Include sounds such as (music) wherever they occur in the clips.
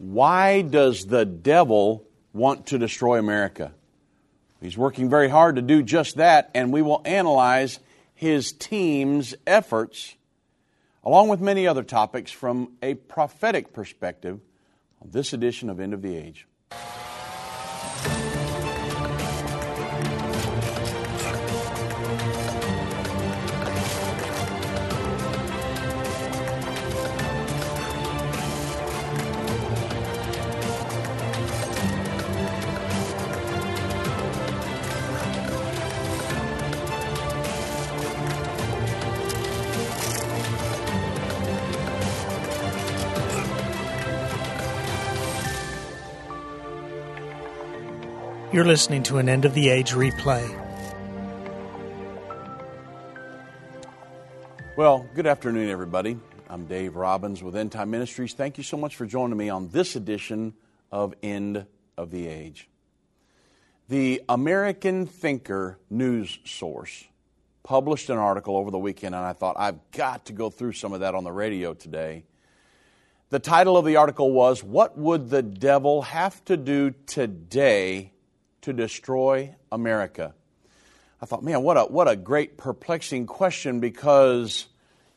Why does the devil want to destroy America? He's working very hard to do just that, and we will analyze his team's efforts, along with many other topics, from a prophetic perspective on this edition of End of the Age. You're listening to an end of the age replay. Well, good afternoon, everybody. I'm Dave Robbins with End Time Ministries. Thank you so much for joining me on this edition of End of the Age. The American Thinker news source published an article over the weekend, and I thought I've got to go through some of that on the radio today. The title of the article was What Would the Devil Have to Do Today to destroy America? I thought, man, what a, what a great perplexing question because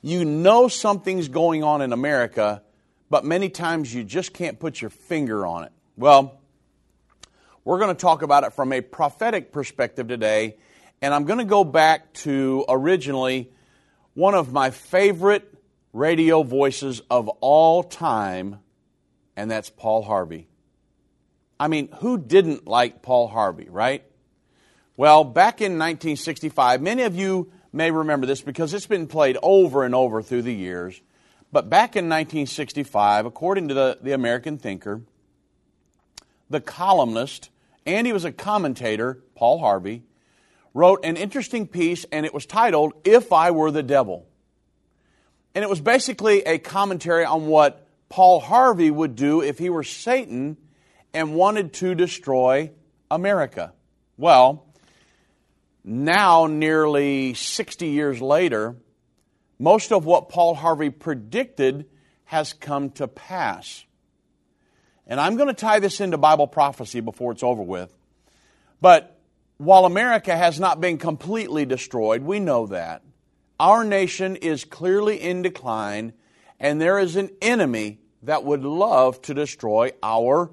you know something's going on in America, but many times you just can't put your finger on it. Well, we're going to talk about it from a prophetic perspective today, and I'm going to go back to originally one of my favorite radio voices of all time, and that's Paul Harvey. I mean, who didn't like Paul Harvey, right? Well, back in 1965, many of you may remember this because it's been played over and over through the years. But back in 1965, according to the, the American Thinker, the columnist, and he was a commentator, Paul Harvey, wrote an interesting piece, and it was titled, If I Were the Devil. And it was basically a commentary on what Paul Harvey would do if he were Satan and wanted to destroy America. Well, now, nearly 60 years later, most of what Paul Harvey predicted has come to pass. And I'm going to tie this into Bible prophecy before it's over with. But while America has not been completely destroyed, we know that. Our nation is clearly in decline, and there is an enemy that would love to destroy our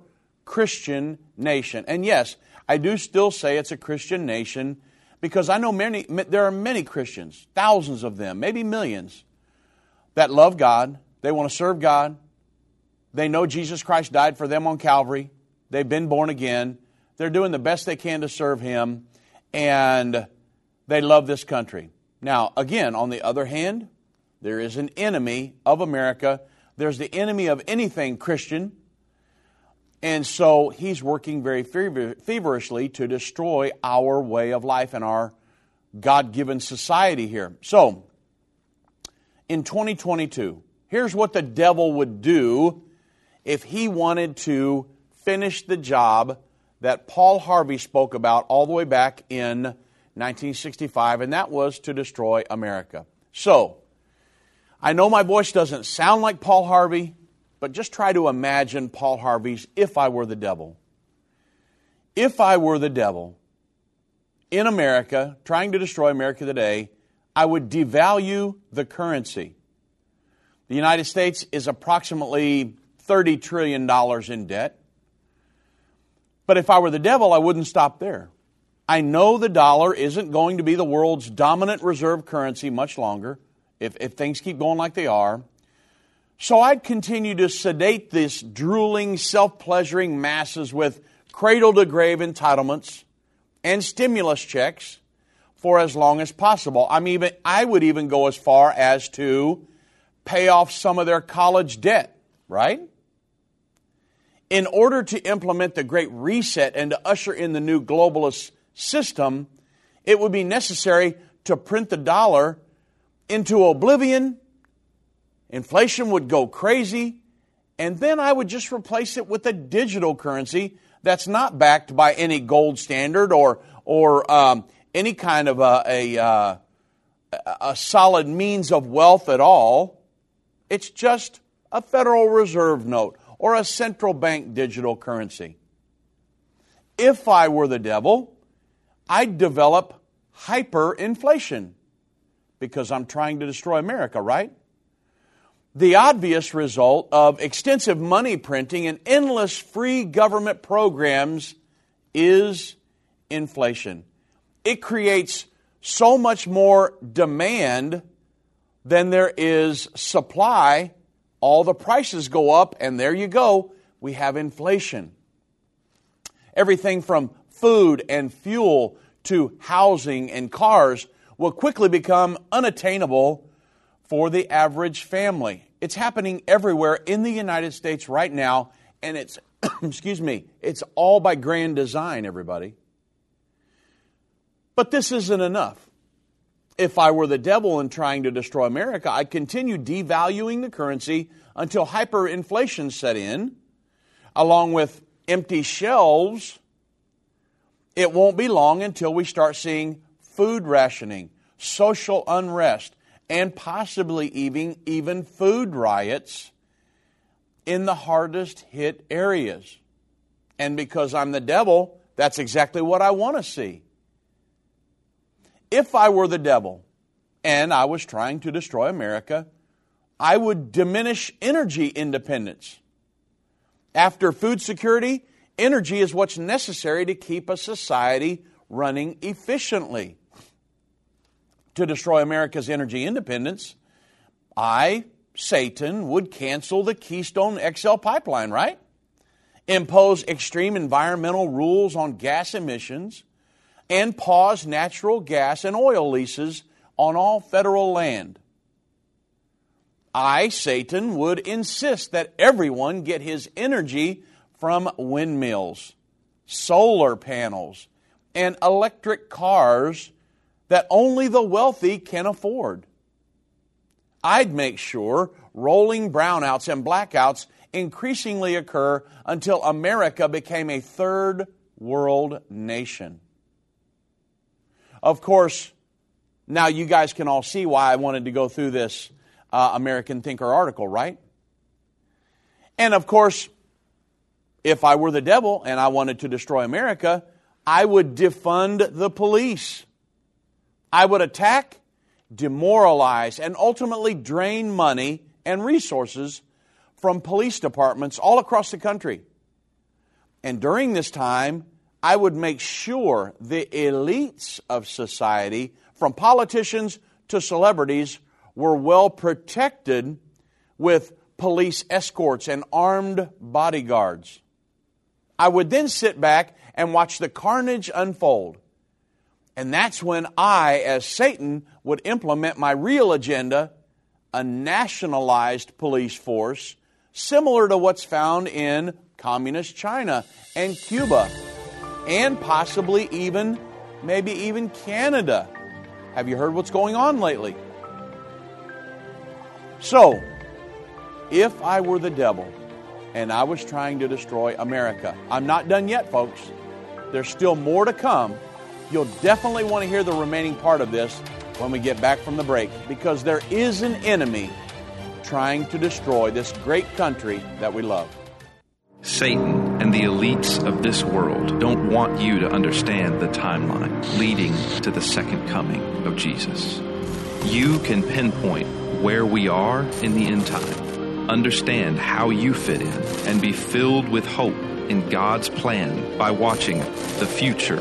Christian nation. And yes, I do still say it's a Christian nation because I know many, there are many Christians, thousands of them, maybe millions, that love God. They want to serve God. They know Jesus Christ died for them on Calvary. They've been born again. They're doing the best they can to serve Him, and they love this country. Now, again, on the other hand, there is an enemy of America. There's the enemy of anything Christian. And so he's working very feverishly to destroy our way of life and our God given society here. So, in 2022, here's what the devil would do if he wanted to finish the job that Paul Harvey spoke about all the way back in 1965, and that was to destroy America. So, I know my voice doesn't sound like Paul Harvey, but just try to imagine Paul Harvey's If I Were the Devil. If I were the devil in America, trying to destroy America today, I would devalue the currency. The United States is approximately $30 trillion in debt. But if I were the devil, I wouldn't stop there. I know the dollar isn't going to be the world's dominant reserve currency much longer if, if things keep going like they are. So I'd continue to sedate this drooling, self pleasuring masses with cradle to grave entitlements and stimulus checks for as long as possible. I'm even, I would even go as far as to pay off some of their college debt, right? In order to implement the Great Reset and to usher in the new globalist system, it would be necessary to print the dollar into oblivion Inflation would go crazy, and then I would just replace it with a digital currency that's not backed by any gold standard or or um, any kind of a, a, uh, a solid means of wealth at all. It's just a Federal Reserve note or a central bank digital currency. If I were the devil, I'd develop hyperinflation because I'm trying to destroy America, right? The obvious result of extensive money printing and endless free government programs is inflation. It creates so much more demand than there is supply. All the prices go up, and there you go. We have inflation. Everything from food and fuel to housing and cars will quickly become unattainable for the average family. It's happening everywhere in the United States right now, and it's, (clears throat) excuse me, it's all by grand design, everybody. But this isn't enough. If I were the devil and trying to destroy America, I'd continue devaluing the currency until hyperinflation set in, along with empty shelves. It won't be long until we start seeing food rationing, social unrest, and possibly even, even food riots in the hardest hit areas. And because I'm the devil, that's exactly what I want to see. If I were the devil and I was trying to destroy America, I would diminish energy independence. After food security, energy is what's necessary to keep a society running efficiently to destroy America's energy independence, I, Satan, would cancel the Keystone XL pipeline, right? Impose extreme environmental rules on gas emissions, and pause natural gas and oil leases on all federal land. I, Satan, would insist that everyone get his energy from windmills, solar panels, and electric cars that only the wealthy can afford. I'd make sure rolling brownouts and blackouts increasingly occur until America became a third world nation. Of course, now you guys can all see why I wanted to go through this uh, American Thinker article, right? And of course, if I were the devil and I wanted to destroy America, I would defund the police. I would attack, demoralize, and ultimately drain money and resources from police departments all across the country. And during this time, I would make sure the elites of society, from politicians to celebrities, were well protected with police escorts and armed bodyguards. I would then sit back and watch the carnage unfold. And that's when I, as Satan, would implement my real agenda a nationalized police force similar to what's found in communist China and Cuba and possibly even, maybe even Canada. Have you heard what's going on lately? So, if I were the devil and I was trying to destroy America, I'm not done yet, folks. There's still more to come You'll definitely want to hear the remaining part of this when we get back from the break because there is an enemy trying to destroy this great country that we love. Satan and the elites of this world don't want you to understand the timeline leading to the second coming of Jesus. You can pinpoint where we are in the end time, understand how you fit in, and be filled with hope in God's plan by watching the future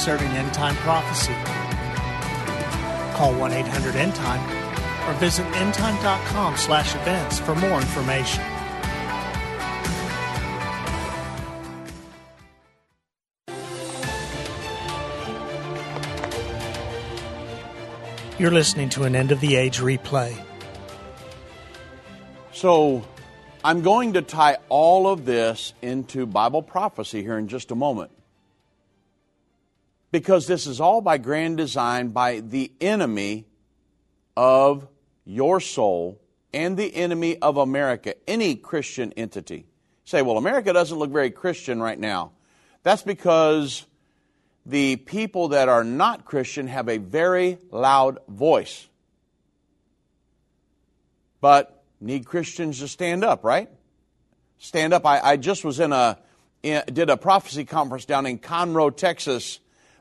concerning end time prophecy. Call 1 800 End Time or visit endtime.com slash events for more information. You're listening to an End of the Age replay. So, I'm going to tie all of this into Bible prophecy here in just a moment. Because this is all by grand design by the enemy of your soul and the enemy of America, any Christian entity. Say, well, America doesn't look very Christian right now. That's because the people that are not Christian have a very loud voice. But need Christians to stand up, right? Stand up. I, I just was in a in, did a prophecy conference down in Conroe, Texas,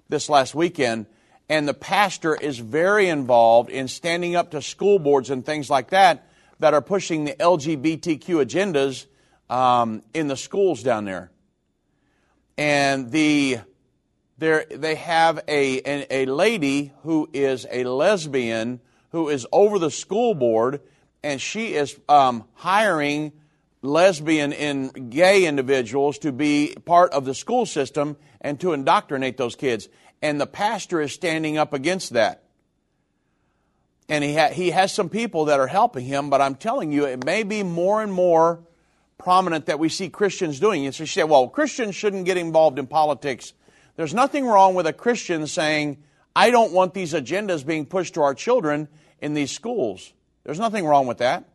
this last weekend, and the pastor is very involved in standing up to school boards and things like that that are pushing the LGBTQ agendas um, in the schools down there. And the they have a, a, a lady who is a lesbian who is over the school board, and she is um, hiring lesbian and gay individuals to be part of the school system and to indoctrinate those kids. And the pastor is standing up against that. And he, ha- he has some people that are helping him, but I'm telling you, it may be more and more prominent that we see Christians doing it. So she said, well, Christians shouldn't get involved in politics. There's nothing wrong with a Christian saying, I don't want these agendas being pushed to our children in these schools. There's nothing wrong with that.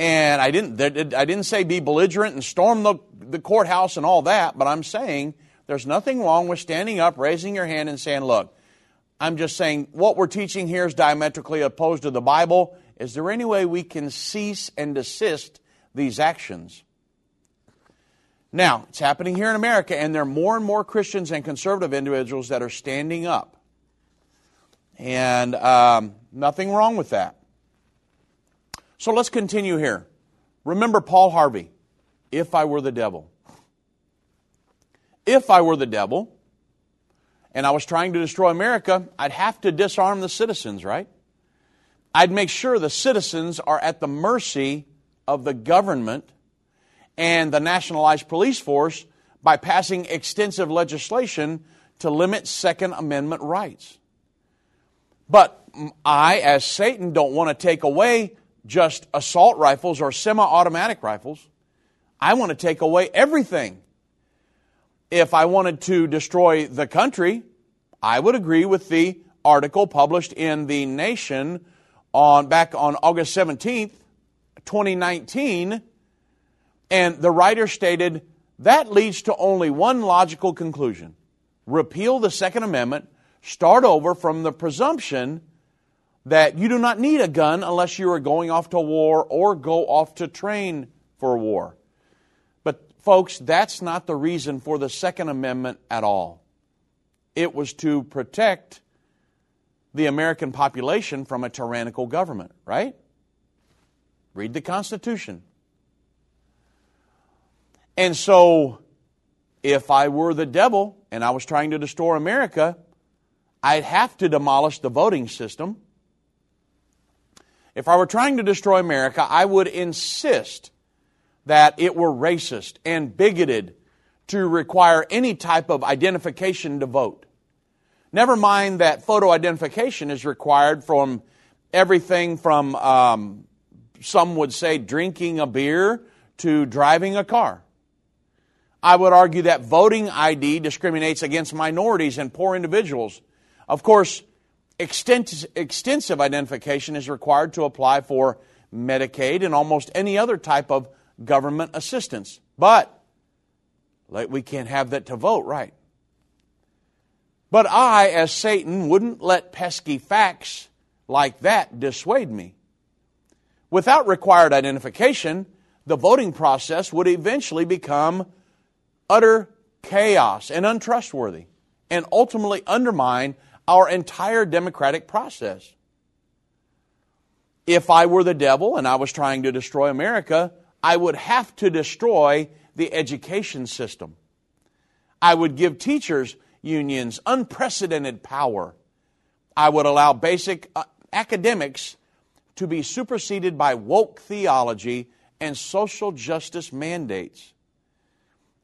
And I didn't, I didn't say be belligerent and storm the, the courthouse and all that, but I'm saying there's nothing wrong with standing up, raising your hand, and saying, Look, I'm just saying what we're teaching here is diametrically opposed to the Bible. Is there any way we can cease and desist these actions? Now, it's happening here in America, and there are more and more Christians and conservative individuals that are standing up. And um, nothing wrong with that. So let's continue here. Remember Paul Harvey, if I were the devil. If I were the devil and I was trying to destroy America, I'd have to disarm the citizens, right? I'd make sure the citizens are at the mercy of the government and the nationalized police force by passing extensive legislation to limit Second Amendment rights. But I, as Satan, don't want to take away just assault rifles or semi automatic rifles. I want to take away everything. If I wanted to destroy the country, I would agree with the article published in The Nation on back on August 17th, 2019. And the writer stated that leads to only one logical conclusion repeal the Second Amendment, start over from the presumption that you do not need a gun unless you are going off to war or go off to train for war. But, folks, that's not the reason for the Second Amendment at all. It was to protect the American population from a tyrannical government, right? Read the Constitution. And so, if I were the devil and I was trying to destroy America, I'd have to demolish the voting system if I were trying to destroy America, I would insist that it were racist and bigoted to require any type of identification to vote. Never mind that photo identification is required from everything from, um, some would say, drinking a beer to driving a car. I would argue that voting ID discriminates against minorities and poor individuals. Of course, extensive identification is required to apply for Medicaid and almost any other type of government assistance. But we can't have that to vote, right? But I, as Satan, wouldn't let pesky facts like that dissuade me. Without required identification, the voting process would eventually become utter chaos and untrustworthy and ultimately undermine our entire democratic process. If I were the devil and I was trying to destroy America, I would have to destroy the education system. I would give teachers unions unprecedented power. I would allow basic uh, academics to be superseded by woke theology and social justice mandates.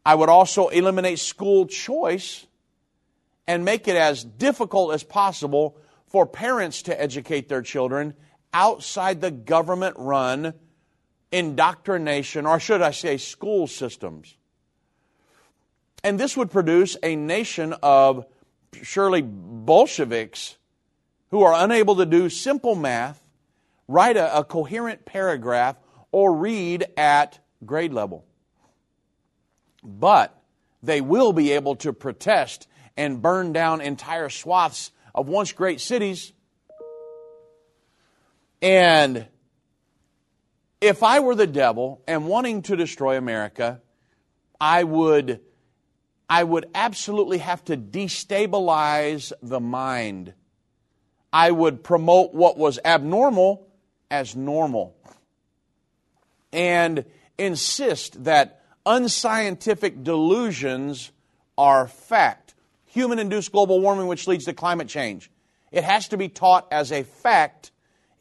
I would also eliminate school choice and make it as difficult as possible for parents to educate their children outside the government run indoctrination, or should I say, school systems. And this would produce a nation of surely Bolsheviks who are unable to do simple math, write a, a coherent paragraph, or read at grade level. But they will be able to protest and burn down entire swaths of once great cities. And if I were the devil and wanting to destroy America, I would, I would absolutely have to destabilize the mind. I would promote what was abnormal as normal and insist that unscientific delusions are fact. Human induced global warming, which leads to climate change. It has to be taught as a fact,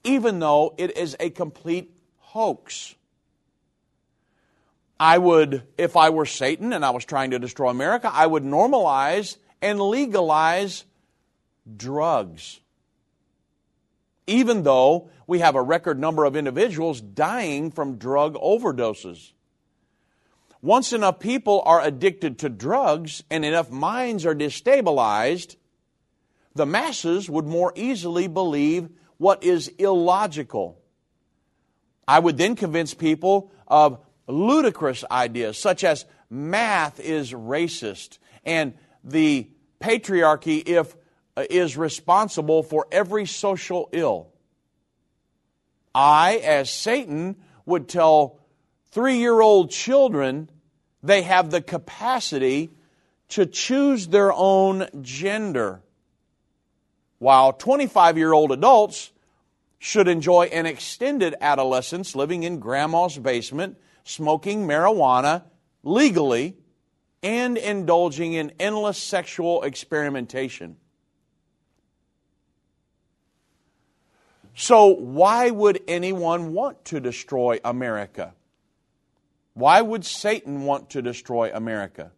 even though it is a complete hoax. I would, if I were Satan and I was trying to destroy America, I would normalize and legalize drugs. Even though we have a record number of individuals dying from drug overdoses. Once enough people are addicted to drugs and enough minds are destabilized, the masses would more easily believe what is illogical I would then convince people of ludicrous ideas such as math is racist and the patriarchy if uh, is responsible for every social ill. I, as Satan, would tell three year old children they have the capacity to choose their own gender, while 25 year old adults should enjoy an extended adolescence living in grandma's basement, smoking marijuana legally, and indulging in endless sexual experimentation. So, why would anyone want to destroy America? Why would Satan want to destroy America?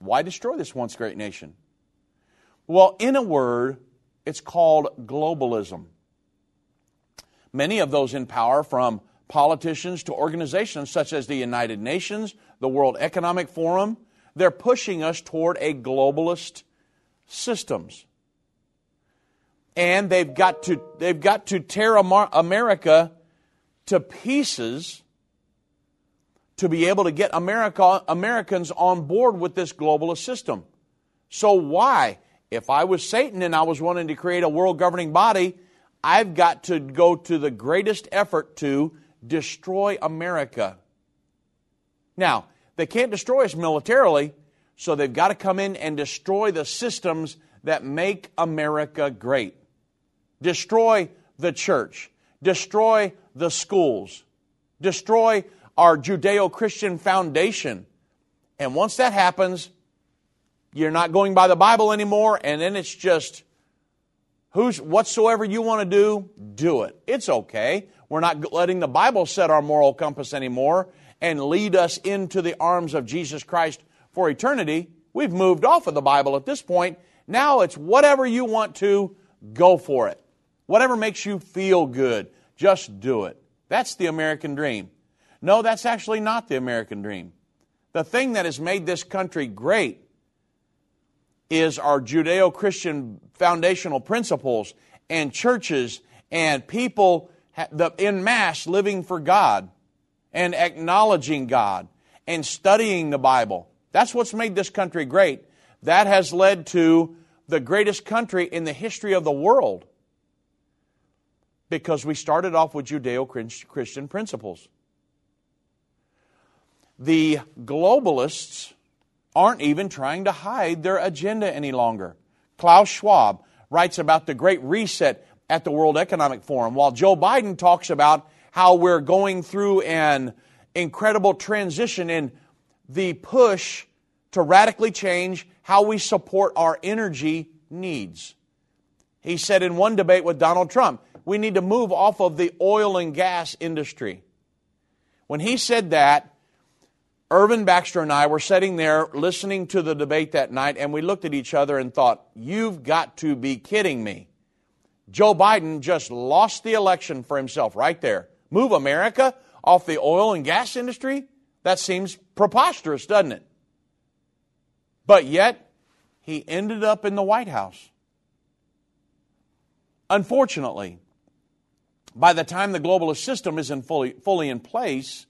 Why destroy this once great nation? Well, in a word, it's called globalism. Many of those in power, from politicians to organizations such as the United Nations, the World Economic Forum, they're pushing us toward a globalist systems. And they've got to, they've got to tear America to pieces to be able to get America, Americans on board with this globalist system. So, why? If I was Satan and I was wanting to create a world governing body, I've got to go to the greatest effort to destroy America. Now, they can't destroy us militarily, so they've got to come in and destroy the systems that make America great. Destroy the church, destroy the schools, destroy our Judeo Christian foundation. And once that happens, you're not going by the Bible anymore, and then it's just Who's whatsoever you want to do, do it. It's okay. We're not letting the Bible set our moral compass anymore and lead us into the arms of Jesus Christ for eternity. We've moved off of the Bible at this point. Now it's whatever you want to, go for it. Whatever makes you feel good, just do it. That's the American dream. No, that's actually not the American dream. The thing that has made this country great is our Judeo Christian foundational principles and churches and people in mass living for God and acknowledging God and studying the Bible That's what's made this country great. That has led to the greatest country in the history of the world because we started off with Judeo Christian principles. The globalists aren't even trying to hide their agenda any longer. Klaus Schwab writes about the Great Reset at the World Economic Forum, while Joe Biden talks about how we're going through an incredible transition in the push to radically change how we support our energy needs. He said in one debate with Donald Trump, we need to move off of the oil and gas industry. When he said that, Irvin Baxter and I were sitting there listening to the debate that night, and we looked at each other and thought, You've got to be kidding me. Joe Biden just lost the election for himself right there. Move America off the oil and gas industry? That seems preposterous, doesn't it? But yet, he ended up in the White House. Unfortunately, by the time the globalist system is in fully, fully in place,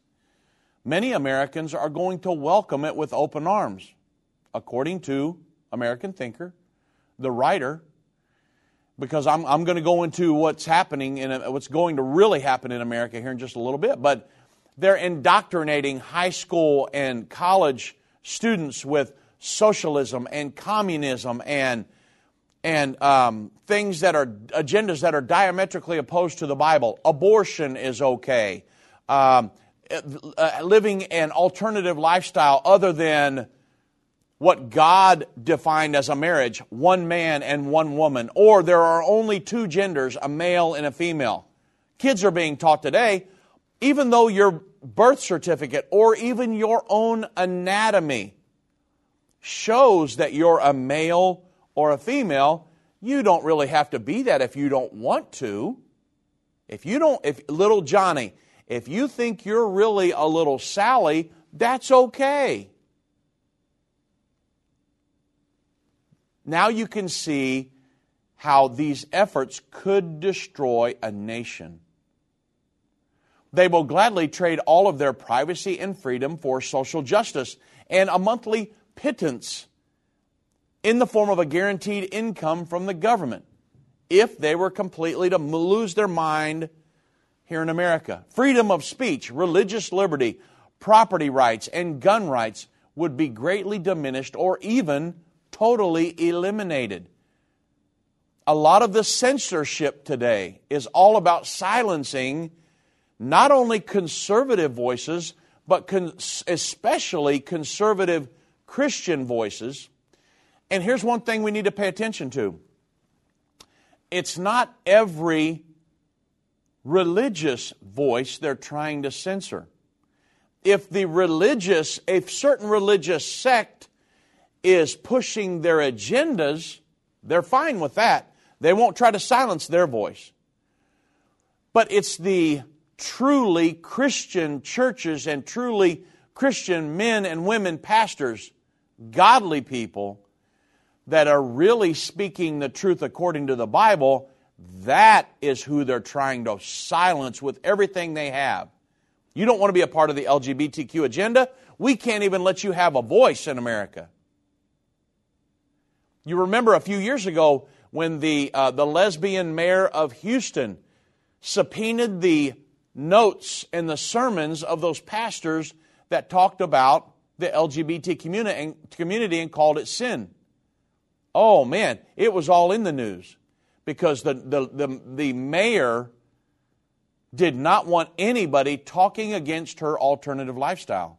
many Americans are going to welcome it with open arms, according to American thinker, the writer, because I'm, I'm going to go into what's happening and what's going to really happen in America here in just a little bit. But they're indoctrinating high school and college students with socialism and communism and and um, things that are agendas that are diametrically opposed to the Bible. Abortion is okay. Um, uh, living an alternative lifestyle other than what God defined as a marriage one man and one woman, or there are only two genders, a male and a female. Kids are being taught today, even though your birth certificate or even your own anatomy shows that you're a male or a female, you don't really have to be that if you don't want to. If you don't, if little Johnny, if you think you're really a little Sally, that's okay. Now you can see how these efforts could destroy a nation. They will gladly trade all of their privacy and freedom for social justice and a monthly pittance in the form of a guaranteed income from the government if they were completely to lose their mind here in America. Freedom of speech, religious liberty, property rights, and gun rights would be greatly diminished or even totally eliminated. A lot of the censorship today is all about silencing not only conservative voices, but con- especially conservative Christian voices and here's one thing we need to pay attention to it's not every religious voice they're trying to censor. If the religious, a certain religious sect is pushing their agendas, they're fine with that. They won't try to silence their voice. But it's the truly Christian churches and truly Christian men and women pastors, godly people, that are really speaking the truth according to the Bible, that is who they're trying to silence with everything they have. You don't want to be a part of the LGBTQ agenda? We can't even let you have a voice in America. You remember a few years ago when the, uh, the lesbian mayor of Houston subpoenaed the notes and the sermons of those pastors that talked about the LGBT community and called it sin. Oh man, it was all in the news because the, the, the, the mayor did not want anybody talking against her alternative lifestyle.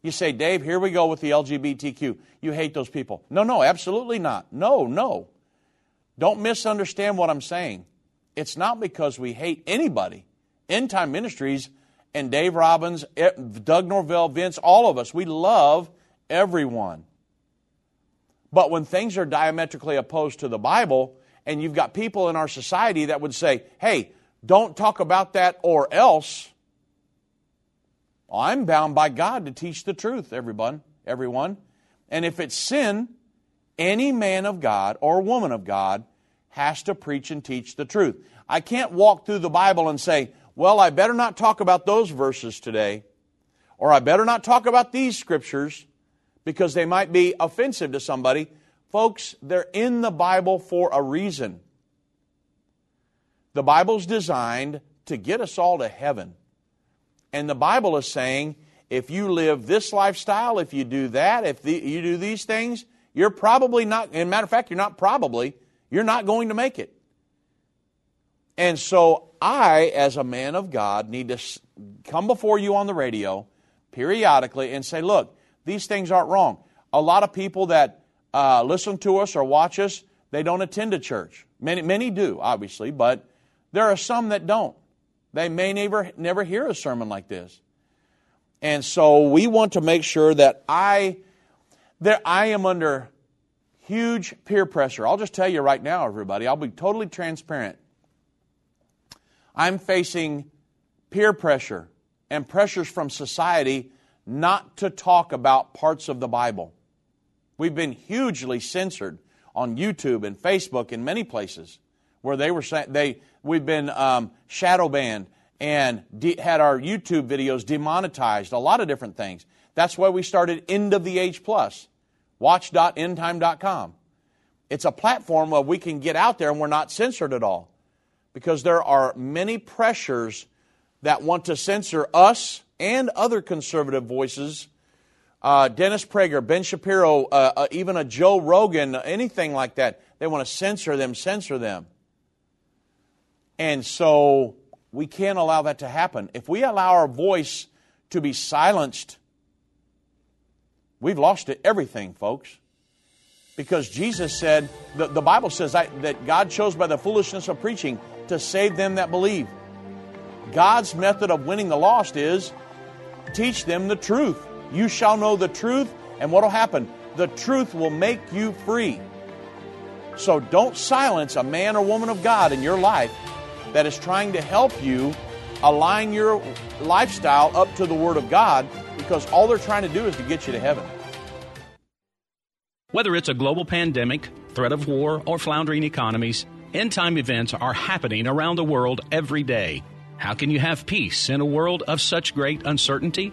You say, Dave, here we go with the LGBTQ. You hate those people. No, no, absolutely not. No, no. Don't misunderstand what I'm saying. It's not because we hate anybody. End Time Ministries and Dave Robbins, eh, Doug Norvell, Vince, all of us, we love everyone. But when things are diametrically opposed to the Bible, and you've got people in our society that would say, hey, don't talk about that or else, I'm bound by God to teach the truth, everyone, everyone. And if it's sin, any man of God or woman of God has to preach and teach the truth. I can't walk through the Bible and say, well, I better not talk about those verses today, or I better not talk about these scriptures because they might be offensive to somebody. Folks, they're in the Bible for a reason. The Bible's designed to get us all to heaven. And the Bible is saying if you live this lifestyle, if you do that, if the, you do these things, you're probably not, in matter of fact, you're not probably, you're not going to make it. And so I, as a man of God, need to come before you on the radio periodically and say, look, these things aren't wrong. A lot of people that uh, listen to us or watch us, they don't attend a church. Many, many do, obviously, but there are some that don't. They may never, never hear a sermon like this. And so we want to make sure that I, that I am under huge peer pressure. I'll just tell you right now, everybody, I'll be totally transparent. I'm facing peer pressure and pressures from society not to talk about parts of the Bible. We've been hugely censored on YouTube and Facebook and many places where they were saying they we've been um, shadow banned and de- had our YouTube videos demonetized, a lot of different things. That's why we started End of the Age Plus, watch.endtime.com. It's a platform where we can get out there and we're not censored at all because there are many pressures that want to censor us and other conservative voices. Uh, Dennis Prager, Ben Shapiro, uh, uh, even a Joe Rogan, anything like that. They want to censor them, censor them. And so we can't allow that to happen. If we allow our voice to be silenced, we've lost it, everything, folks. Because Jesus said, the, the Bible says that God chose by the foolishness of preaching to save them that believe. God's method of winning the lost is teach them the truth. You shall know the truth, and what will happen? The truth will make you free. So don't silence a man or woman of God in your life that is trying to help you align your lifestyle up to the Word of God because all they're trying to do is to get you to heaven. Whether it's a global pandemic, threat of war, or floundering economies, end time events are happening around the world every day. How can you have peace in a world of such great uncertainty?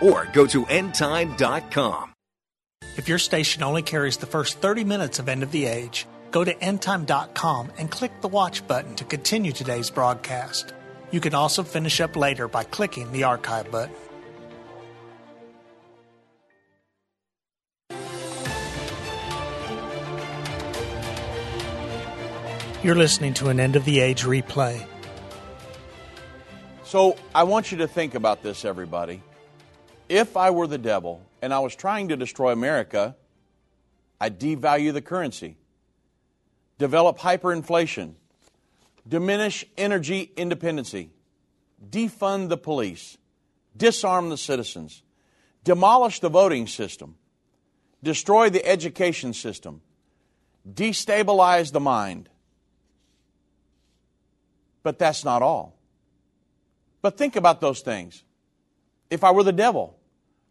or go to endtime.com. If your station only carries the first 30 minutes of End of the Age, go to endtime.com and click the watch button to continue today's broadcast. You can also finish up later by clicking the archive button. You're listening to an End of the Age replay. So I want you to think about this, everybody. If I were the devil and I was trying to destroy America, I'd devalue the currency, develop hyperinflation, diminish energy independency, defund the police, disarm the citizens, demolish the voting system, destroy the education system, destabilize the mind. But that's not all. But think about those things. If I were the devil,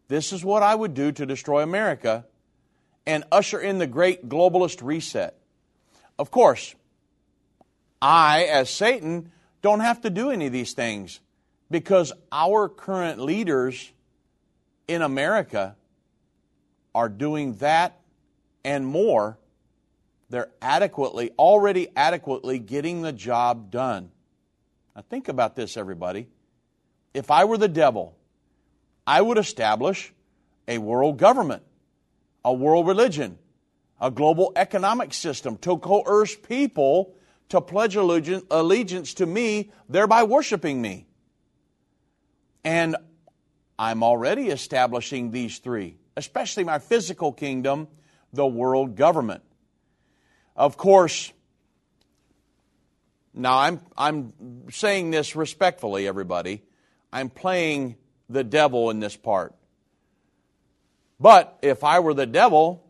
this is what I would do to destroy America and usher in the great globalist reset. Of course, I, as Satan, don't have to do any of these things because our current leaders in America are doing that and more. They're adequately, already adequately getting the job done. Now, think about this, everybody. If I were the devil, I would establish a world government, a world religion, a global economic system to coerce people to pledge allegiance to me, thereby worshiping me. And I'm already establishing these three, especially my physical kingdom, the world government. Of course, now I'm, I'm saying this respectfully, everybody. I'm playing the devil in this part. But if I were the devil,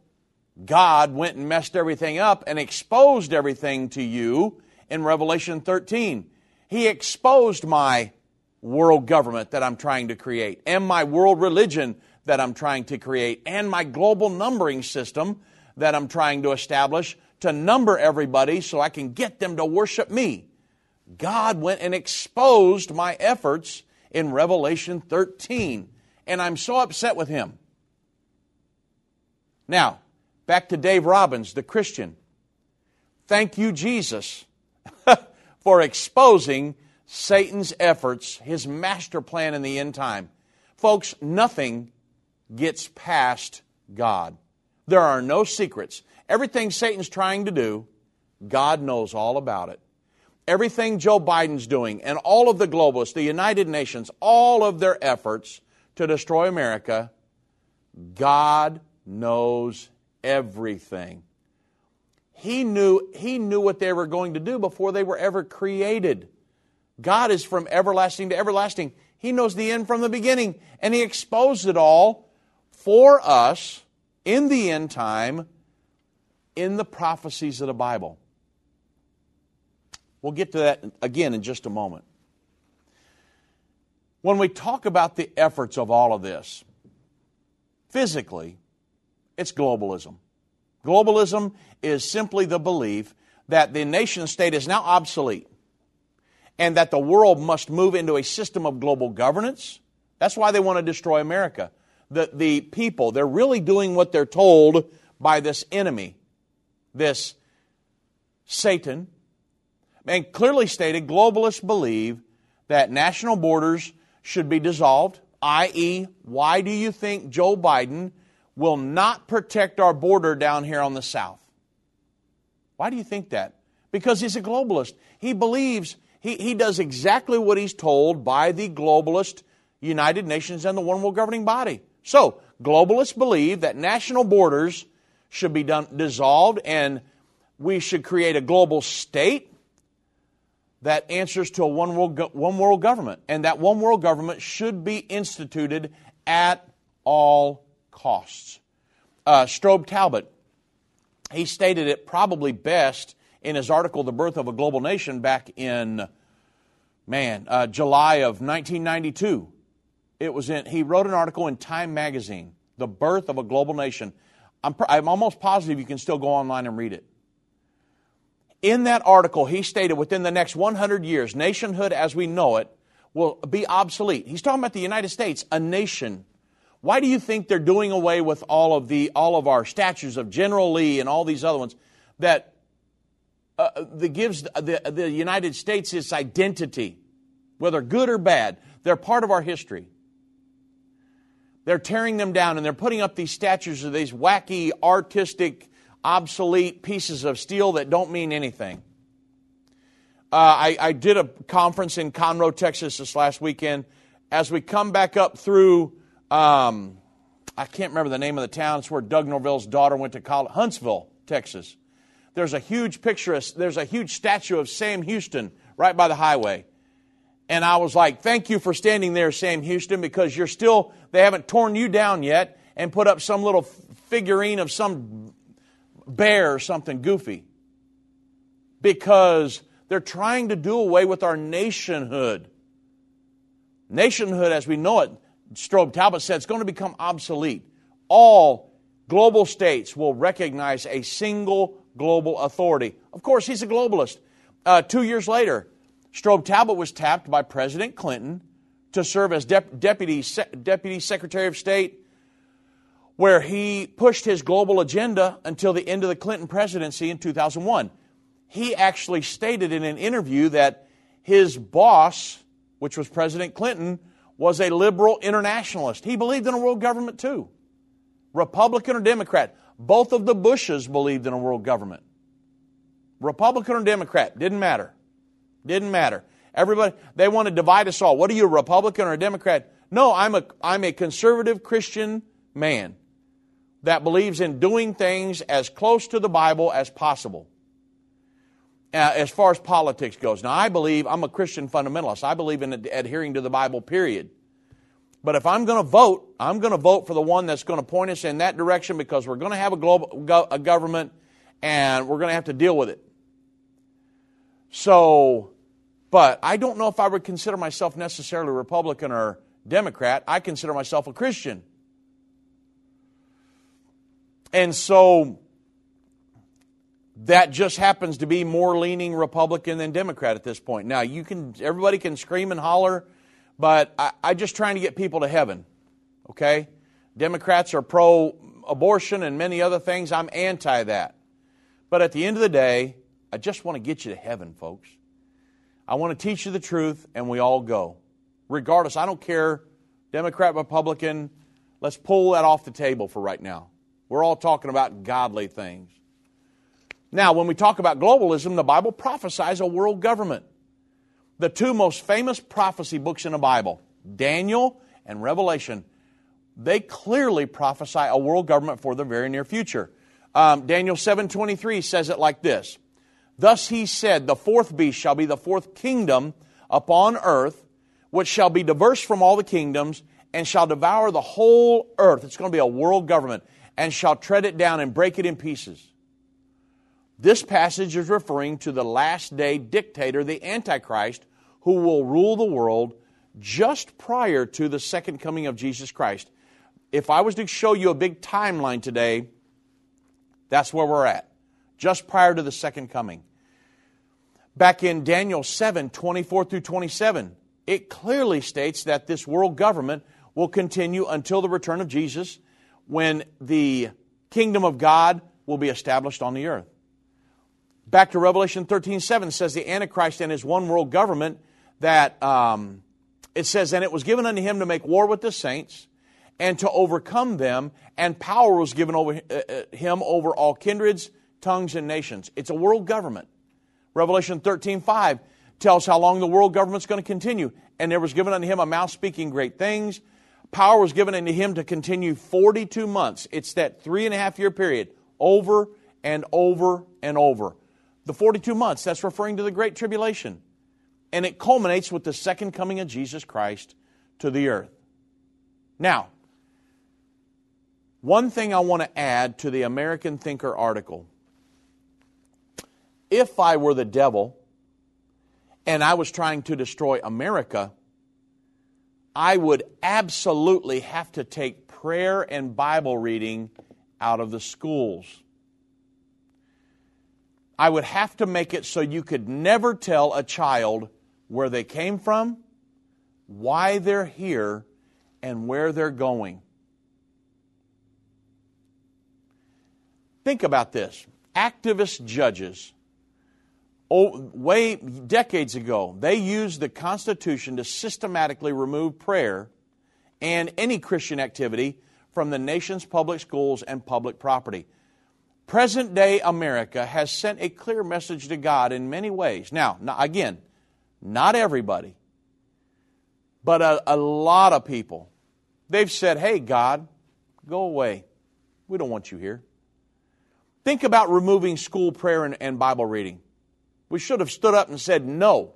God went and messed everything up and exposed everything to you in Revelation 13. He exposed my world government that I'm trying to create, and my world religion that I'm trying to create, and my global numbering system that I'm trying to establish to number everybody so I can get them to worship me. God went and exposed my efforts in Revelation 13, and I'm so upset with him. Now, back to Dave Robbins, the Christian. Thank you, Jesus, (laughs) for exposing Satan's efforts, his master plan in the end time. Folks, nothing gets past God. There are no secrets. Everything Satan's trying to do, God knows all about it. Everything Joe Biden's doing and all of the globalists, the United Nations, all of their efforts to destroy America, God knows everything. He knew, he knew what they were going to do before they were ever created. God is from everlasting to everlasting. He knows the end from the beginning, and He exposed it all for us in the end time in the prophecies of the Bible. We'll get to that again in just a moment. When we talk about the efforts of all of this, physically, it's globalism. Globalism is simply the belief that the nation state is now obsolete and that the world must move into a system of global governance. That's why they want to destroy America. The, the people, they're really doing what they're told by this enemy, this Satan. And clearly stated, globalists believe that national borders should be dissolved, i.e., why do you think Joe Biden will not protect our border down here on the south? Why do you think that? Because he's a globalist. He believes he, he does exactly what he's told by the globalist United Nations and the one world governing body. So, globalists believe that national borders should be done, dissolved and we should create a global state that answers to a one world, one world government. And that one world government should be instituted at all costs. Uh, Strobe Talbott, he stated it probably best in his article, The Birth of a Global Nation, back in, man, uh, July of 1992. It was in, he wrote an article in Time Magazine, The Birth of a Global Nation. I'm, I'm almost positive you can still go online and read it. In that article, he stated within the next 100 years, nationhood as we know it will be obsolete. He's talking about the United States, a nation. Why do you think they're doing away with all of the all of our statues of General Lee and all these other ones that uh, gives the, the United States its identity, whether good or bad. They're part of our history. They're tearing them down and they're putting up these statues of these wacky, artistic, obsolete pieces of steel that don't mean anything. Uh, I, I, did a conference in Conroe, Texas this last weekend. As we come back up through, um, I can't remember the name of the town. It's where Doug Norville's daughter went to college, Huntsville, Texas there's a huge picture, there's a huge statue of Sam Houston right by the highway. And I was like, thank you for standing there, Sam Houston, because you're still, they haven't torn you down yet and put up some little figurine of some bear or something goofy. Because they're trying to do away with our nationhood. Nationhood, as we know it, Strobe Talbott said, it's going to become obsolete. All global states will recognize a single global authority. Of course, he's a globalist. Uh, two years later, Strobe Talbott was tapped by President Clinton to serve as Dep- Deputy, Se- Deputy Secretary of State. Where he pushed his global agenda until the end of the Clinton presidency in 2001. He actually stated in an interview that his boss, which was President Clinton, was a liberal internationalist. He believed in a world government too. Republican or Democrat. Both of the Bushes believed in a world government. Republican or Democrat, didn't matter. Didn't matter. Everybody, they want to divide us all. What are you, a Republican or a Democrat? No, I'm a, I'm a conservative Christian man that believes in doing things as close to the Bible as possible. Uh, as far as politics goes. Now, I believe I'm a Christian fundamentalist. I believe in adhering to the Bible, period. But if I'm going to vote, I'm going to vote for the one that's going to point us in that direction because we're going to have a global a government and we're going to have to deal with it. So, but I don't know if I would consider myself necessarily Republican or Democrat. I consider myself a Christian. And so that just happens to be more leaning Republican than Democrat at this point. Now, you can everybody can scream and holler, but I, I'm just trying to get people to heaven. Okay? Democrats are pro abortion and many other things. I'm anti that. But at the end of the day, I just want to get you to heaven, folks. I want to teach you the truth, and we all go. Regardless, I don't care, Democrat, Republican, let's pull that off the table for right now. We're all talking about godly things. Now, when we talk about globalism, the Bible prophesies a world government. The two most famous prophecy books in the Bible, Daniel and Revelation, they clearly prophesy a world government for the very near future. Um, Daniel 7:23 says it like this: Thus he said, The fourth beast shall be the fourth kingdom upon earth, which shall be diverse from all the kingdoms, and shall devour the whole earth. It's going to be a world government, and shall tread it down and break it in pieces. This passage is referring to the last day dictator, the Antichrist, who will rule the world just prior to the second coming of Jesus Christ. If I was to show you a big timeline today, that's where we're at, just prior to the second coming. Back in Daniel 7 24 through 27, it clearly states that this world government will continue until the return of Jesus when the kingdom of God will be established on the earth. Back to Revelation 13 7 says the Antichrist and his one world government that um, it says, And it was given unto him to make war with the saints and to overcome them, and power was given over uh, uh him over all kindreds, tongues, and nations. It's a world government. Revelation 13 5 tells how long the world government's going to continue. And there was given unto him a mouth speaking great things. Power was given unto him to continue 42 months. It's that three and a half year period, over and over and over. The 42 months, that's referring to the Great Tribulation. And it culminates with the second coming of Jesus Christ to the earth. Now, one thing I want to add to the American Thinker article if I were the devil and I was trying to destroy America, I would absolutely have to take prayer and Bible reading out of the schools. I would have to make it so you could never tell a child where they came from, why they're here, and where they're going. Think about this activist judges oh, way decades ago, they used the Constitution to systematically remove prayer and any Christian activity from the nation's public schools and public property. Present day America has sent a clear message to God in many ways. Now, again, not everybody, but a, a lot of people. They've said, hey, God, go away. We don't want you here. Think about removing school prayer and, and Bible reading. We should have stood up and said no.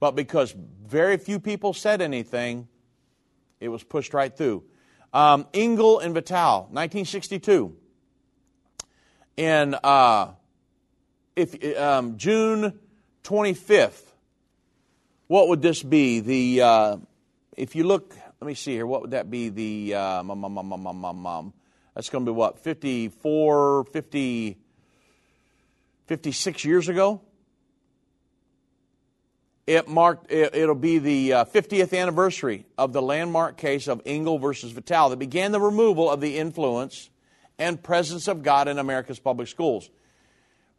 But because very few people said anything, it was pushed right through. Um, Engel and Vitale, 1962. In uh, if, um, June 25th, what would this be? The uh, if you look, let me see here. What would that be? The uh, mum, mum, mum. that's going to be what 54, 50. 56 years ago. it marked, it, will be the uh, 50th anniversary of the landmark case of Engel versus Vitale that began the removal of the influence and presence of God in America's public schools.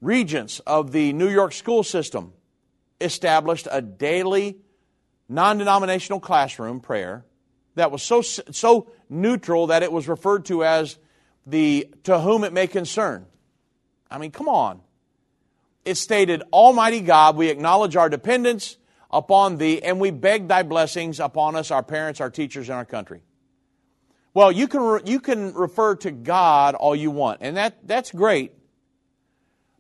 Regents of the New York school system established a daily non denominational classroom prayer that was so, so neutral that it was referred to as the to whom it may concern. I mean, come on. It stated, Almighty God, we acknowledge our dependence upon thee, and we beg thy blessings upon us, our parents, our teachers, and our country. Well, you can, re- you can refer to God all you want, and that, that's great.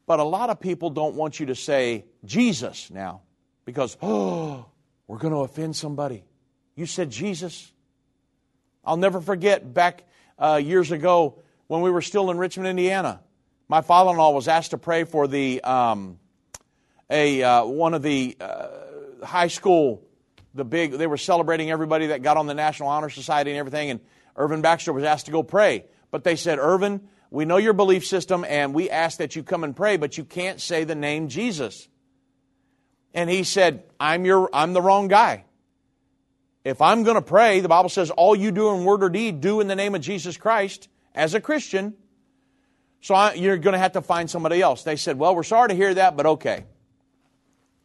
But a lot of people don't want you to say Jesus now because, oh, (gasps) we're going to offend somebody. You said Jesus. I'll never forget back uh, years ago when we were still in Richmond, Indiana. My father-in-law was asked to pray for the um, a uh, one of the uh, high school, the big. They were celebrating everybody that got on the National Honor Society and everything, and Irvin Baxter was asked to go pray. But they said, Irvin, we know your belief system, and we ask that you come and pray, but you can't say the name Jesus. And he said, I'm your I'm the wrong guy. If I'm going to pray, the Bible says, all you do in word or deed, do in the name of Jesus Christ as a Christian. So I, you're going to have to find somebody else. They said, well, we're sorry to hear that, but okay.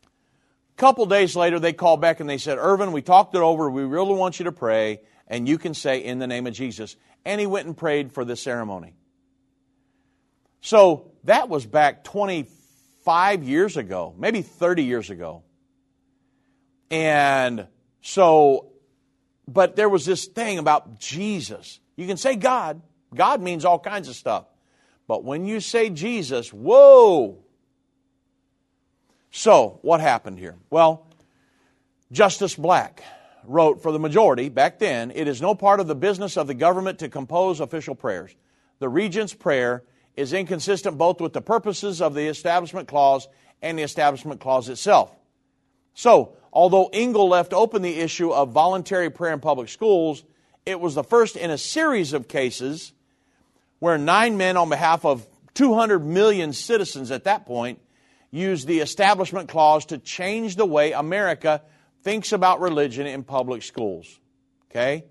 A couple days later, they called back and they said, Irvin, we talked it over. We really want you to pray, and you can say, in the name of Jesus. And he went and prayed for the ceremony. So that was back 25 years ago, maybe 30 years ago. And so, but there was this thing about Jesus. You can say God, God means all kinds of stuff. But when you say Jesus, whoa! So, what happened here? Well, Justice Black wrote for the majority back then it is no part of the business of the government to compose official prayers. The Regent's prayer is inconsistent both with the purposes of the Establishment Clause and the Establishment Clause itself. So, although Engel left open the issue of voluntary prayer in public schools, it was the first in a series of cases where nine men, on behalf of 200 million citizens at that point, used the Establishment Clause to change the way America thinks about religion in public schools. Okay?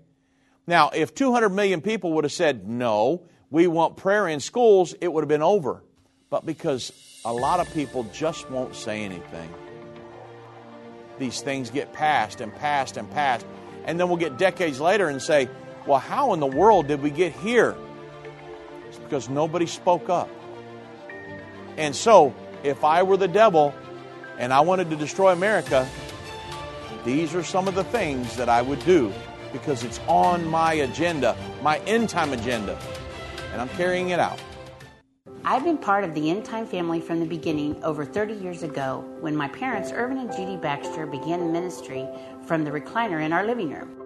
Now, if 200 million people would have said, no, we want prayer in schools, it would have been over. But because a lot of people just won't say anything these things get passed and passed and passed. And then we'll get decades later and say, well, how in the world did we get here? Because nobody spoke up. And so, if I were the devil and I wanted to destroy America, these are some of the things that I would do because it's on my agenda, my end time agenda, and I'm carrying it out. I've been part of the End Time family from the beginning over 30 years ago when my parents, Irvin and Judy Baxter, began ministry from the recliner in our living room.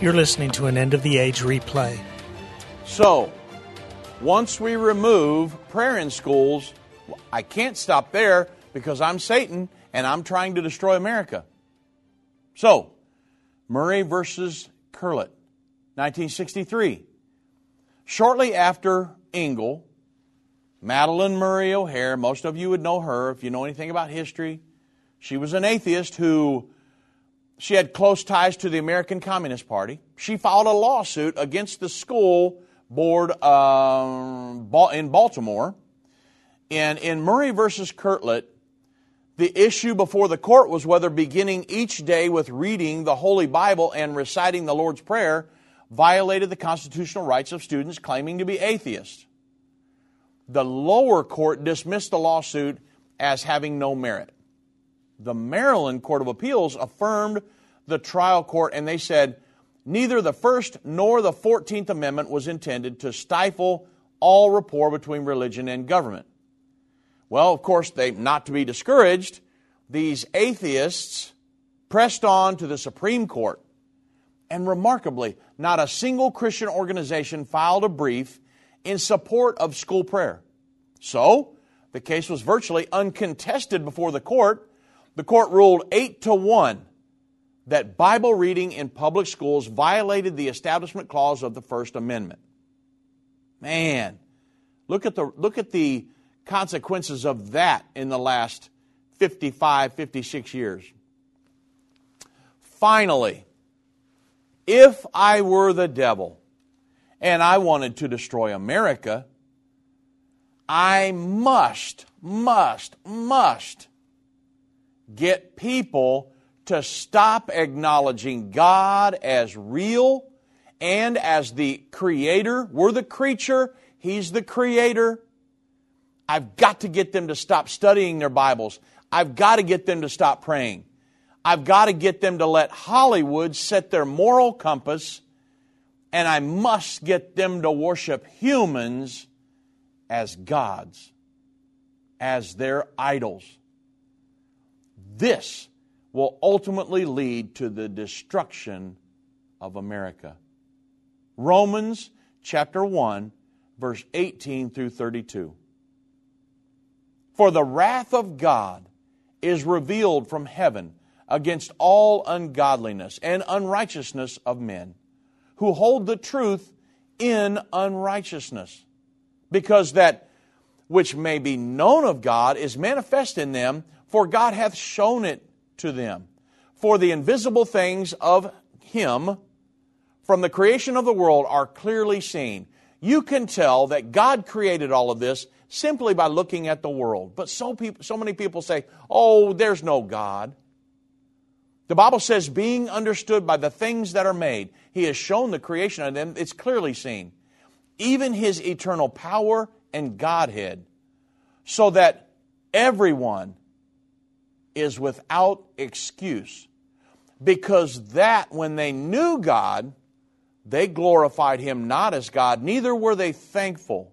You're listening to an end of the age replay. So, once we remove prayer in schools, I can't stop there because I'm Satan and I'm trying to destroy America. So, Murray versus Curlett, 1963. Shortly after Engel, Madalyn Murray O'Hair, most of you would know her if you know anything about history. She was an atheist who she had close ties to the American Communist Party. She filed a lawsuit against the school board um, in Baltimore. And in Murray versus Curlett, the issue before the court was whether beginning each day with reading the Holy Bible and reciting the Lord's Prayer violated the constitutional rights of students claiming to be atheists. The lower court dismissed the lawsuit as having no merit. The Maryland Court of Appeals affirmed the trial court and they said neither the First nor the 14th Amendment was intended to stifle all rapport between religion and government. Well, of course, they not to be discouraged, these atheists pressed on to the Supreme Court. And remarkably, not a single Christian organization filed a brief in support of school prayer. So, the case was virtually uncontested before the court. The court ruled 8 to 1 that Bible reading in public schools violated the Establishment Clause of the First Amendment. Man, look at the, look at the consequences of that in the last 55, 56 years. Finally, if I were the devil and I wanted to destroy America, I must, must, must get people to stop acknowledging God as real and as the creator. We're the creature, He's the creator. I've got to get them to stop studying their Bibles. I've got to get them to stop praying. I've got to get them to let Hollywood set their moral compass, and I must get them to worship humans as gods, as their idols. This will ultimately lead to the destruction of America. Romans chapter 1, verse 18 through 32. For the wrath of God is revealed from heaven against all ungodliness and unrighteousness of men who hold the truth in unrighteousness because that which may be known of God is manifest in them, for God hath shown it to them. For the invisible things of Him from the creation of the world are clearly seen. You can tell that God created all of this simply by looking at the world. But so, people, so many people say, oh, there's no God. The Bible says, being understood by the things that are made, He has shown the creation of them, it's clearly seen even his eternal power and Godhead, so that everyone is without excuse. Because that, when they knew God, they glorified him not as God, neither were they thankful,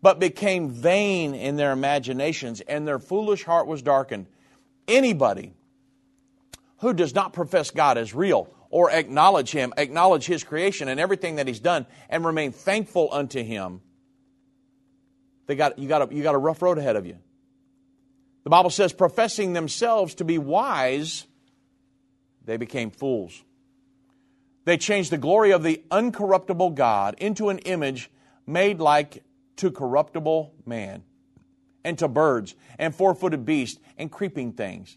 but became vain in their imaginations, and their foolish heart was darkened. Anybody who does not profess God as real or acknowledge Him, acknowledge His creation and everything that He's done, and remain thankful unto Him, they got, you, got a, you got a rough road ahead of you. The Bible says, professing themselves to be wise, they became fools. They changed the glory of the uncorruptible God into an image made like to corruptible man, and to birds, and four footed beasts, and creeping things.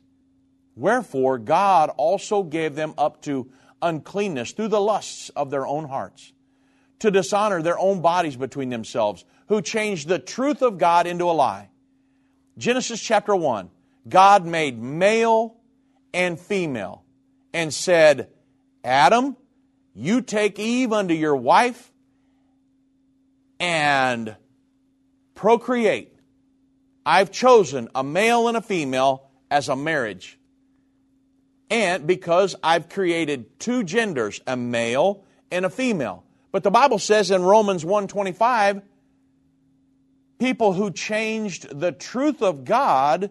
Wherefore, God also gave them up to uncleanness through the lusts of their own hearts, to dishonor their own bodies between themselves, who changed the truth of God into a lie. Genesis chapter 1 God made male and female and said, Adam, you take Eve unto your wife and procreate. I've chosen a male and a female as a marriage and because I've created two genders, a male and a female. But the Bible says in Romans 1:25, people who changed the truth of God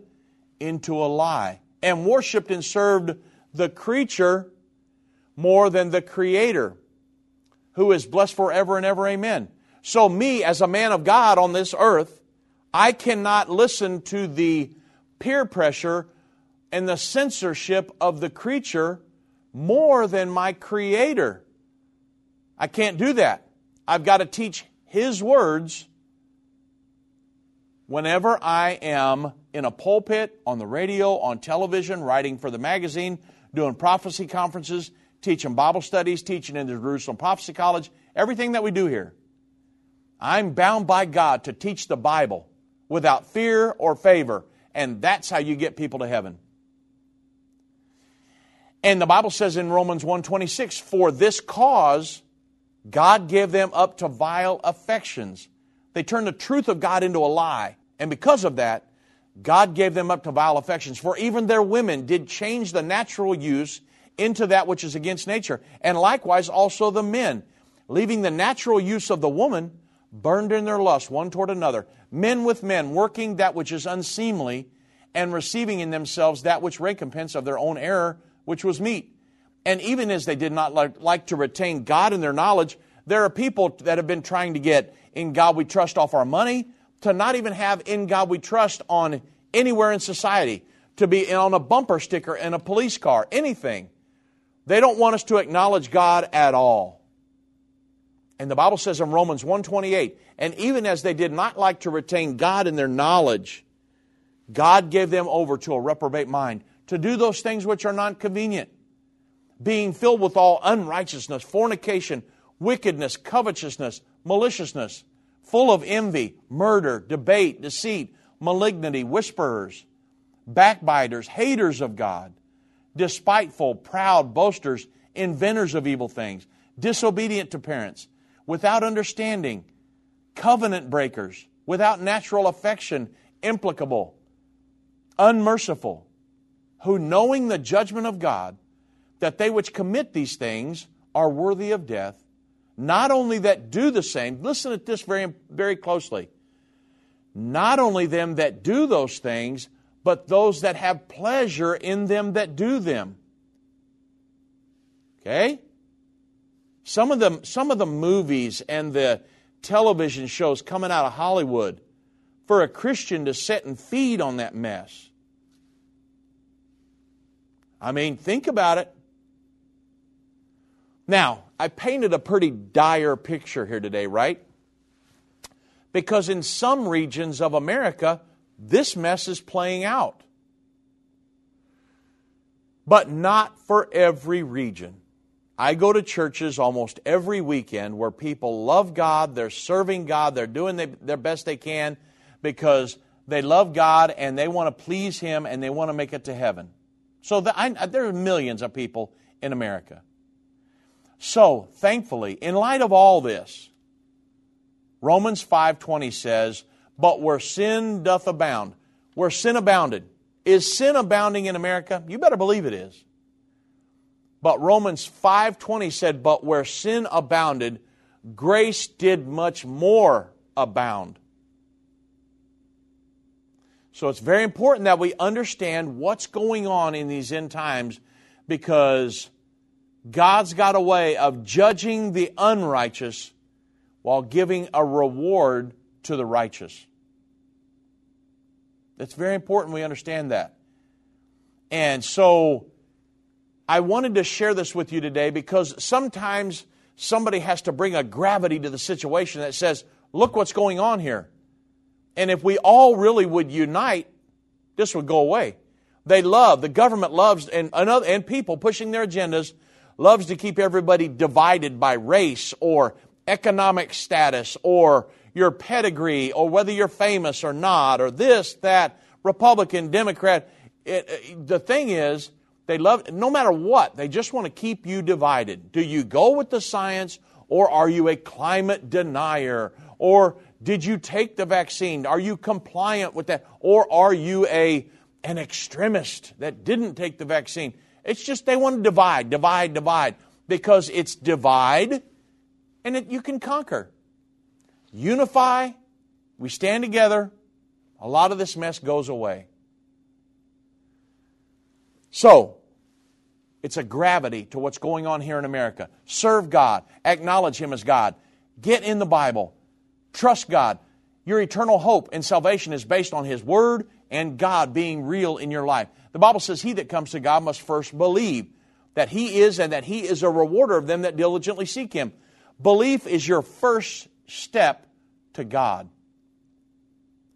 into a lie and worshiped and served the creature more than the creator who is blessed forever and ever amen. So me as a man of God on this earth, I cannot listen to the peer pressure and the censorship of the creature more than my creator. I can't do that. I've got to teach his words whenever I am in a pulpit, on the radio, on television, writing for the magazine, doing prophecy conferences, teaching Bible studies, teaching in the Jerusalem Prophecy College, everything that we do here. I'm bound by God to teach the Bible without fear or favor, and that's how you get people to heaven. And the Bible says in Romans 1:26, "For this cause God gave them up to vile affections. They turned the truth of God into a lie. And because of that, God gave them up to vile affections. For even their women did change the natural use into that which is against nature. And likewise also the men, leaving the natural use of the woman, burned in their lust one toward another. Men with men, working that which is unseemly, and receiving in themselves that which recompense of their own error, which was meet. And even as they did not like, like to retain God in their knowledge, there are people that have been trying to get in God we trust off our money, to not even have in God we trust on anywhere in society, to be on a bumper sticker in a police car, anything. They don't want us to acknowledge God at all. And the Bible says in Romans 128, and even as they did not like to retain God in their knowledge, God gave them over to a reprobate mind to do those things which are not convenient, being filled with all unrighteousness, fornication, wickedness, covetousness, maliciousness, full of envy, murder, debate, deceit, malignity, whisperers, backbiters, haters of God, despiteful, proud, boasters, inventors of evil things, disobedient to parents, without understanding, covenant breakers, without natural affection, implicable, unmerciful, who knowing the judgment of God, that they which commit these things are worthy of death, not only that do the same, listen to this very, very closely. Not only them that do those things, but those that have pleasure in them that do them. Okay? Some of the, some of the movies and the television shows coming out of Hollywood for a Christian to sit and feed on that mess. I mean, think about it. Now, I painted a pretty dire picture here today, right? Because in some regions of America, this mess is playing out. But not for every region. I go to churches almost every weekend where people love God, they're serving God, they're doing their best they can because they love God and they want to please Him and they want to make it to heaven. So the, I, there are millions of people in America. So, thankfully, in light of all this, Romans 5:20 says, "But where sin doth abound, where sin abounded, is sin abounding in America? You better believe it is. But Romans 5:20 said, "But where sin abounded, grace did much more abound." So it's very important that we understand what's going on in these end times because God's got a way of judging the unrighteous while giving a reward to the righteous. It's very important we understand that. And so I wanted to share this with you today because sometimes somebody has to bring a gravity to the situation that says, look what's going on here. And if we all really would unite, this would go away. They love, the government loves, and, and people pushing their agendas loves to keep everybody divided by race or economic status or your pedigree or whether you're famous or not or this, that, Republican, Democrat. It, it, the thing is, they love, no matter what, they just want to keep you divided. Do you go with the science or are you a climate denier? Or did you take the vaccine? Are you compliant with that? Or are you a, an extremist that didn't take the vaccine? It's just they want to divide, divide, divide, because it's divide and it, you can conquer. Unify, we stand together, a lot of this mess goes away. So, it's a gravity to what's going on here in America. Serve God, acknowledge Him as God, get in the Bible, trust God. Your eternal hope and salvation is based on His Word and God being real in your life. The Bible says, He that comes to God must first believe that He is and that He is a rewarder of them that diligently seek Him. Belief is your first step to God.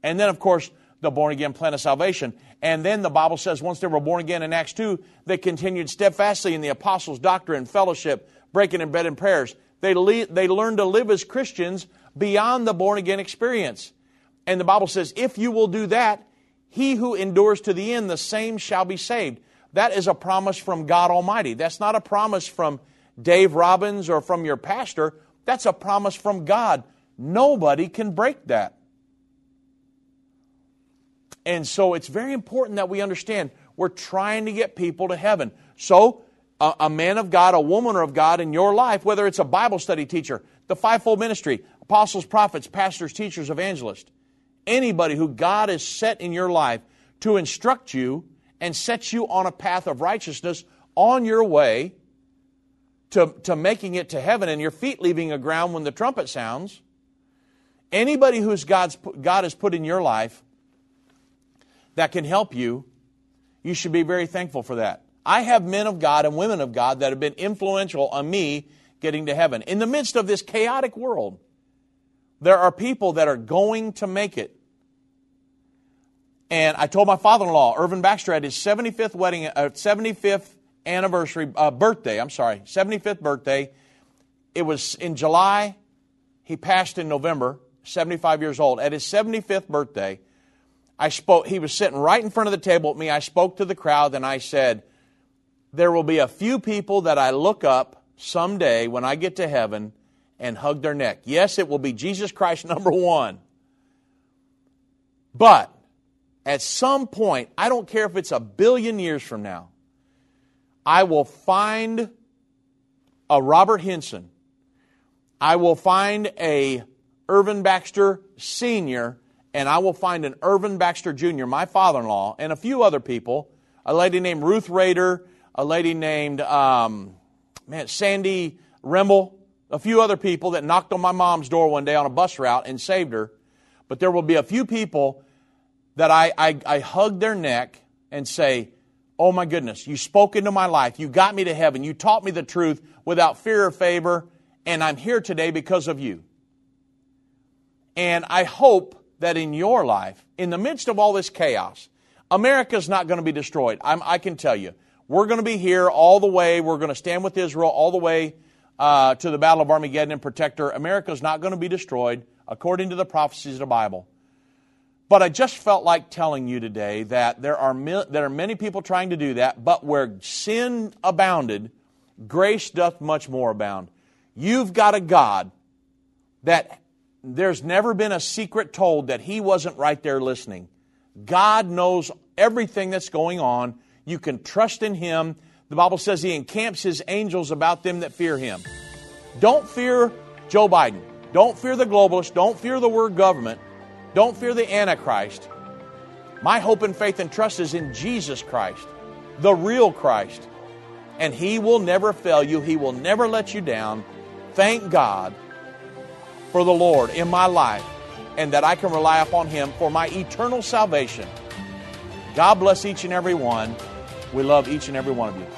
And then, of course, the born again plan of salvation. And then the Bible says once they were born again in Acts 2, they continued steadfastly in the apostles' doctrine, fellowship, breaking in bread and prayers. They, le- they learned to live as Christians beyond the born again experience. And the Bible says, if you will do that, he who endures to the end, the same shall be saved. That is a promise from God Almighty. That's not a promise from Dave Robbins or from your pastor. That's a promise from God. Nobody can break that. And so it's very important that we understand we're trying to get people to heaven. So, a, a, man of God, a woman of God in your life, whether it's a Bible study teacher, the fivefold ministry, apostles, prophets, pastors, teachers, evangelists, anybody who God has set in your life to instruct you and set you on a path of righteousness on your way to, to making it to heaven and your feet leaving the ground when the trumpet sounds. Anybody who's God's, God has put in your life that can help you, you should be very thankful for that. I have men of God and women of God that have been influential on me getting to heaven. In the midst of this chaotic world, there are people that are going to make it. And I told my father-in-law, Irvin Baxter, at his 75th wedding, uh, 75th anniversary, uh, birthday, I'm sorry, 75th birthday. It was in July. He passed in November, 75 years old. At his 75th birthday, I spoke, he was sitting right in front of the table with me. I spoke to the crowd and I said, There will be a few people that I look up someday when I get to heaven and hug their neck. Yes, it will be Jesus Christ (laughs) number one. But at some point, I don't care if it's a billion years from now, I will find a Robert Henson. I will find a Irvin Baxter Sr and I will find an Irvin Baxter Jr., my father in law, and a few other people, a lady named Ruth Rader, a lady named um, man, Sandy Rimmel, a few other people that knocked on my mom's door one day on a bus route and saved her. But there will be a few people that I, I, I hug their neck and say, Oh my goodness, you spoke into my life. You got me to heaven. You taught me the truth without fear or favor, and I'm here today because of you. And I hope that in your life, in the midst of all this chaos, America's not going to be destroyed. I'm, i can tell you. We're going to be here all the way. We're going to stand with Israel all the way uh, to the Battle of Armageddon and protect her. America's not going to be destroyed according to the prophecies of the Bible. But I just felt like telling you today that there are, there are many people trying to do that, but where sin abounded, grace doth much more abound. You've got a God that there's never been a secret told that he wasn't right there listening. God knows everything that's going on. You can trust in him. The Bible says he encamps his angels about them that fear him. Don't fear Joe Biden. Don't fear the globalists. Don't fear the word government. Don't fear the Antichrist. My hope and faith and trust is in Jesus Christ, the real Christ. And he will never fail you, he will never let you down. Thank God for the Lord in my life and that I can rely upon Him for my eternal salvation. God bless each and every one. We love each and every one of you.